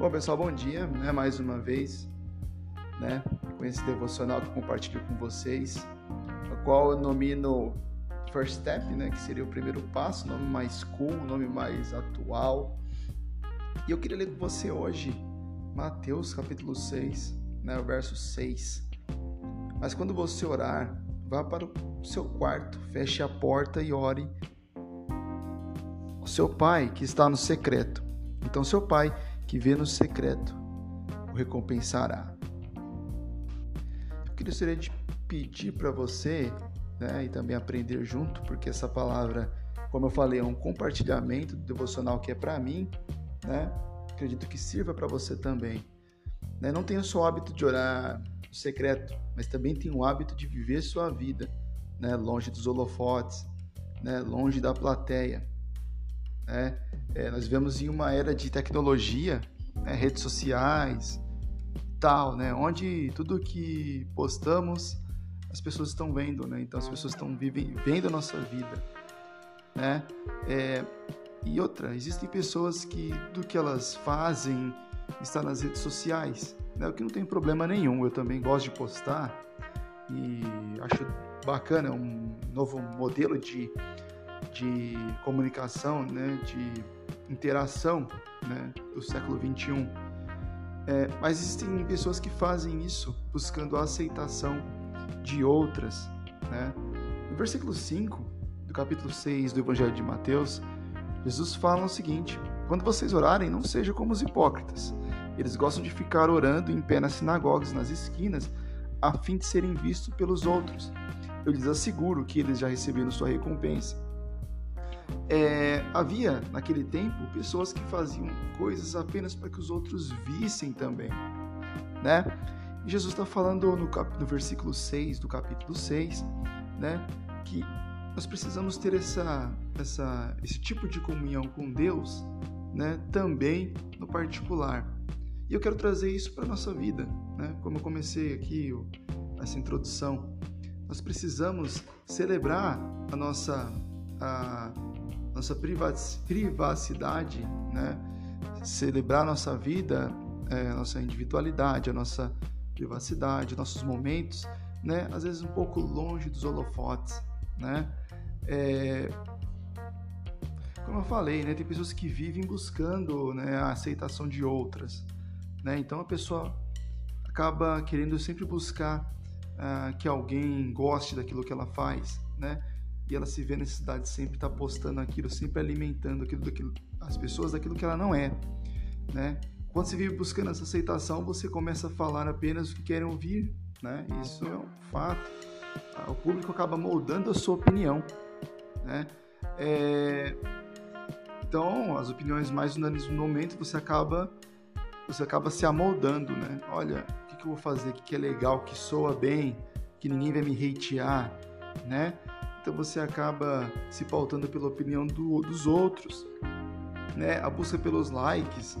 Bom, pessoal, bom dia, né? Mais uma vez, né? Com esse devocional que eu compartilho com vocês, o qual eu nomino First Step, né? Que seria o primeiro passo, nome mais cool, nome mais atual. E eu queria ler com você hoje Mateus capítulo 6, né? O verso 6. Mas quando você orar, vá para o seu quarto, feche a porta e ore. O seu pai que está no secreto. Então, seu pai que vê no secreto o recompensará. Eu queria de pedir para você, né, e também aprender junto, porque essa palavra, como eu falei, é um compartilhamento do devocional que é para mim, né? Acredito que sirva para você também. Né? Não tenha só o hábito de orar no secreto, mas também tenha o hábito de viver sua vida, né, longe dos holofotes, né, longe da plateia. Né? É, nós vivemos em uma era de tecnologia, né, redes sociais, tal, né, onde tudo que postamos as pessoas estão vendo, né? Então as pessoas estão vivendo a nossa vida, né? É, e outra, existem pessoas que do que elas fazem está nas redes sociais, né? O que não tem problema nenhum. Eu também gosto de postar e acho bacana, é um novo modelo de de comunicação, né, de interação né, do século 21. É, mas existem pessoas que fazem isso buscando a aceitação de outras. Né? No versículo 5 do capítulo 6 do Evangelho de Mateus, Jesus fala o seguinte: Quando vocês orarem, não sejam como os hipócritas. Eles gostam de ficar orando em pé nas sinagogas, nas esquinas, a fim de serem vistos pelos outros. Eu lhes asseguro que eles já receberam sua recompensa. É, havia naquele tempo pessoas que faziam coisas apenas para que os outros vissem também, né? E Jesus está falando no, cap, no versículo 6 do capítulo 6, né? Que nós precisamos ter essa, essa, esse tipo de comunhão com Deus, né? Também no particular. E eu quero trazer isso para a nossa vida, né? Como eu comecei aqui essa introdução, nós precisamos celebrar a nossa a, nossa privacidade, né? celebrar nossa vida, é, nossa individualidade, a nossa privacidade, nossos momentos, né? às vezes um pouco longe dos holofotes. Né? É, como eu falei, né? tem pessoas que vivem buscando né, a aceitação de outras. Né? Então a pessoa acaba querendo sempre buscar uh, que alguém goste daquilo que ela faz. Né? E ela se vê na necessidade de sempre estar postando aquilo, sempre alimentando aquilo, daquilo, as pessoas daquilo que ela não é, né? Quando você vive buscando essa aceitação, você começa a falar apenas o que querem ouvir, né? Isso é um fato. O público acaba moldando a sua opinião, né? É... Então, as opiniões mais unânimes no momento, você acaba você acaba se amoldando, né? Olha, o que, que eu vou fazer? O que, que é legal, que soa bem, que ninguém vai me hatear, né? Então você acaba se pautando pela opinião do, dos outros, né? A busca pelos likes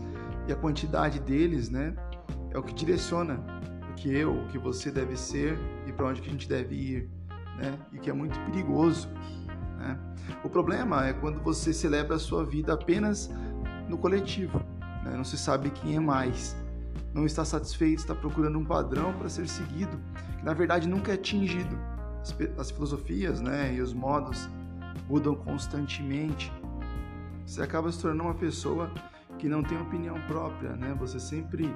e a quantidade deles, né? É o que direciona o que eu, o que você deve ser e para onde que a gente deve ir, né? E que é muito perigoso, né? O problema é quando você celebra a sua vida apenas no coletivo, né? Não se sabe quem é mais, não está satisfeito, está procurando um padrão para ser seguido, que na verdade nunca é atingido as filosofias né, e os modos mudam constantemente. Você acaba se tornando uma pessoa que não tem opinião própria, né? Você sempre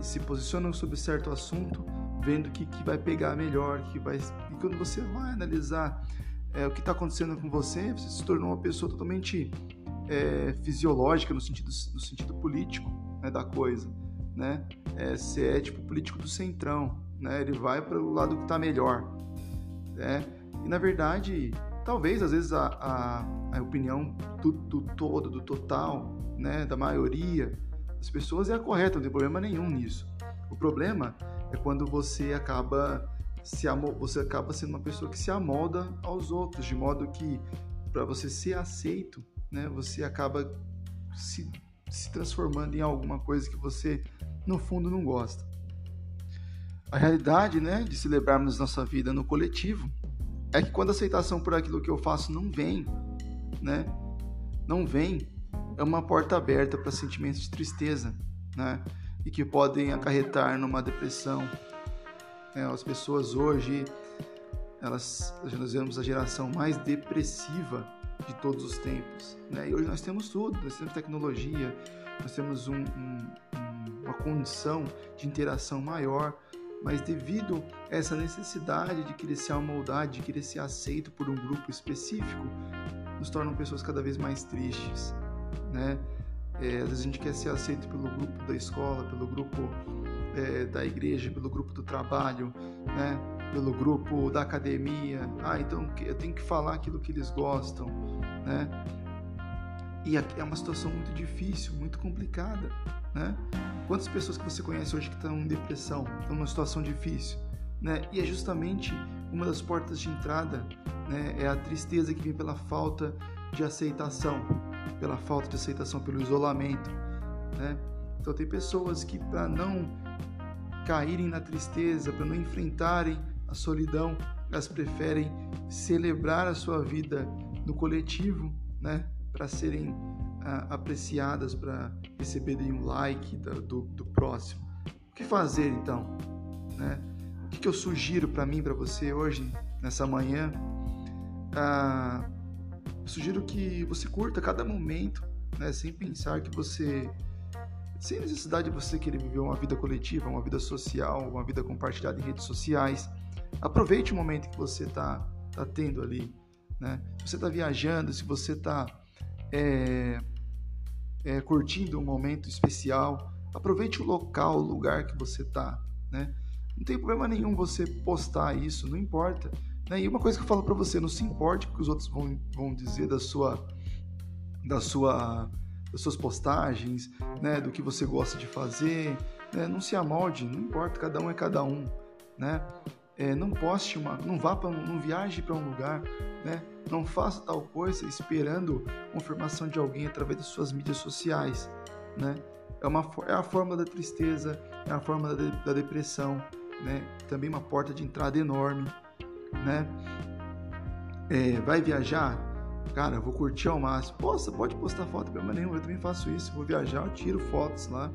se posiciona sobre certo assunto, vendo o que, que vai pegar melhor, que vai e quando você vai analisar é, o que está acontecendo com você, você se tornou uma pessoa totalmente é, fisiológica no sentido no sentido político né, da coisa, né? É, você é tipo político do centrão, né? Ele vai para o lado que está melhor. Né? E na verdade, talvez às vezes a, a, a opinião do, do, todo, do total, né, da maioria das pessoas é a correta, não tem problema nenhum nisso. O problema é quando você acaba se você acaba sendo uma pessoa que se amolda aos outros, de modo que para você ser aceito, né, você acaba se, se transformando em alguma coisa que você no fundo não gosta. A realidade, né, de celebrarmos nossa vida no coletivo é que quando a aceitação por aquilo que eu faço não vem, né, não vem, é uma porta aberta para sentimentos de tristeza, né? E que podem acarretar numa depressão. É, as pessoas hoje, elas, nós vemos a geração mais depressiva de todos os tempos, né? E hoje nós temos tudo, nós temos tecnologia, nós temos um, um, uma condição de interação maior, mas devido a essa necessidade de querer ser amoldado, de querer ser aceito por um grupo específico, nos tornam pessoas cada vez mais tristes, né? É, às vezes a gente quer ser aceito pelo grupo da escola, pelo grupo é, da igreja, pelo grupo do trabalho, né? pelo grupo da academia. Ah, então eu tenho que falar aquilo que eles gostam, né? E é uma situação muito difícil, muito complicada, né? Quantas pessoas que você conhece hoje que estão em depressão, estão numa situação difícil, né? E é justamente uma das portas de entrada, né? É a tristeza que vem pela falta de aceitação, pela falta de aceitação, pelo isolamento, né? Então tem pessoas que para não caírem na tristeza, para não enfrentarem a solidão, elas preferem celebrar a sua vida no coletivo, né? Para serem uh, apreciadas, para receberem um like do, do, do, próximo. O que fazer então? Né? O que, que eu sugiro para mim, para você hoje, nessa manhã? Eu sugiro que você curta cada momento, né? sem pensar que você sem necessidade de você querer viver uma vida coletiva, uma vida social, uma vida compartilhada em redes sociais. Aproveite o momento que você está tá tendo ali. Né? Se você está viajando, se você está é, é, curtindo um momento especial, aproveite o local, o lugar que você está, né? Não tem problema nenhum você postar isso, não importa. Né? E uma coisa que eu falo para você, não se importe o que os outros vão, vão dizer da sua, da sua, das suas postagens, né? Do que você gosta de fazer, né? Não se amolde, não importa, cada um é cada um, né? É, não poste uma, não vá para, não viaje para um lugar, né? Não faça tal coisa esperando confirmação de alguém através das suas mídias sociais, né? É uma é a forma da tristeza, é a forma da, da depressão, né? Também uma porta de entrada enorme, né? É, vai viajar, cara, vou curtir ao máximo. Poxa, pode postar foto, problema nenhum, eu também faço isso. Vou viajar, eu tiro fotos lá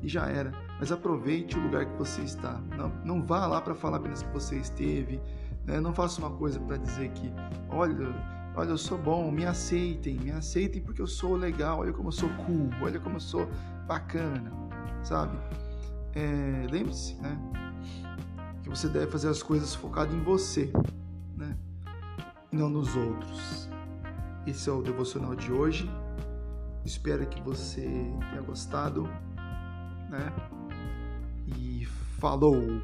e já era. Mas aproveite o lugar que você está. Não, não vá lá para falar apenas que você esteve. Né? Não faça uma coisa para dizer que, olha, olha, eu sou bom, me aceitem, me aceitem porque eu sou legal, olha como eu sou cool, olha como eu sou bacana, sabe? É, Lembre-se, né? Que você deve fazer as coisas focado em você, né? E não nos outros. Esse é o devocional de hoje. Espero que você tenha gostado né? Falou!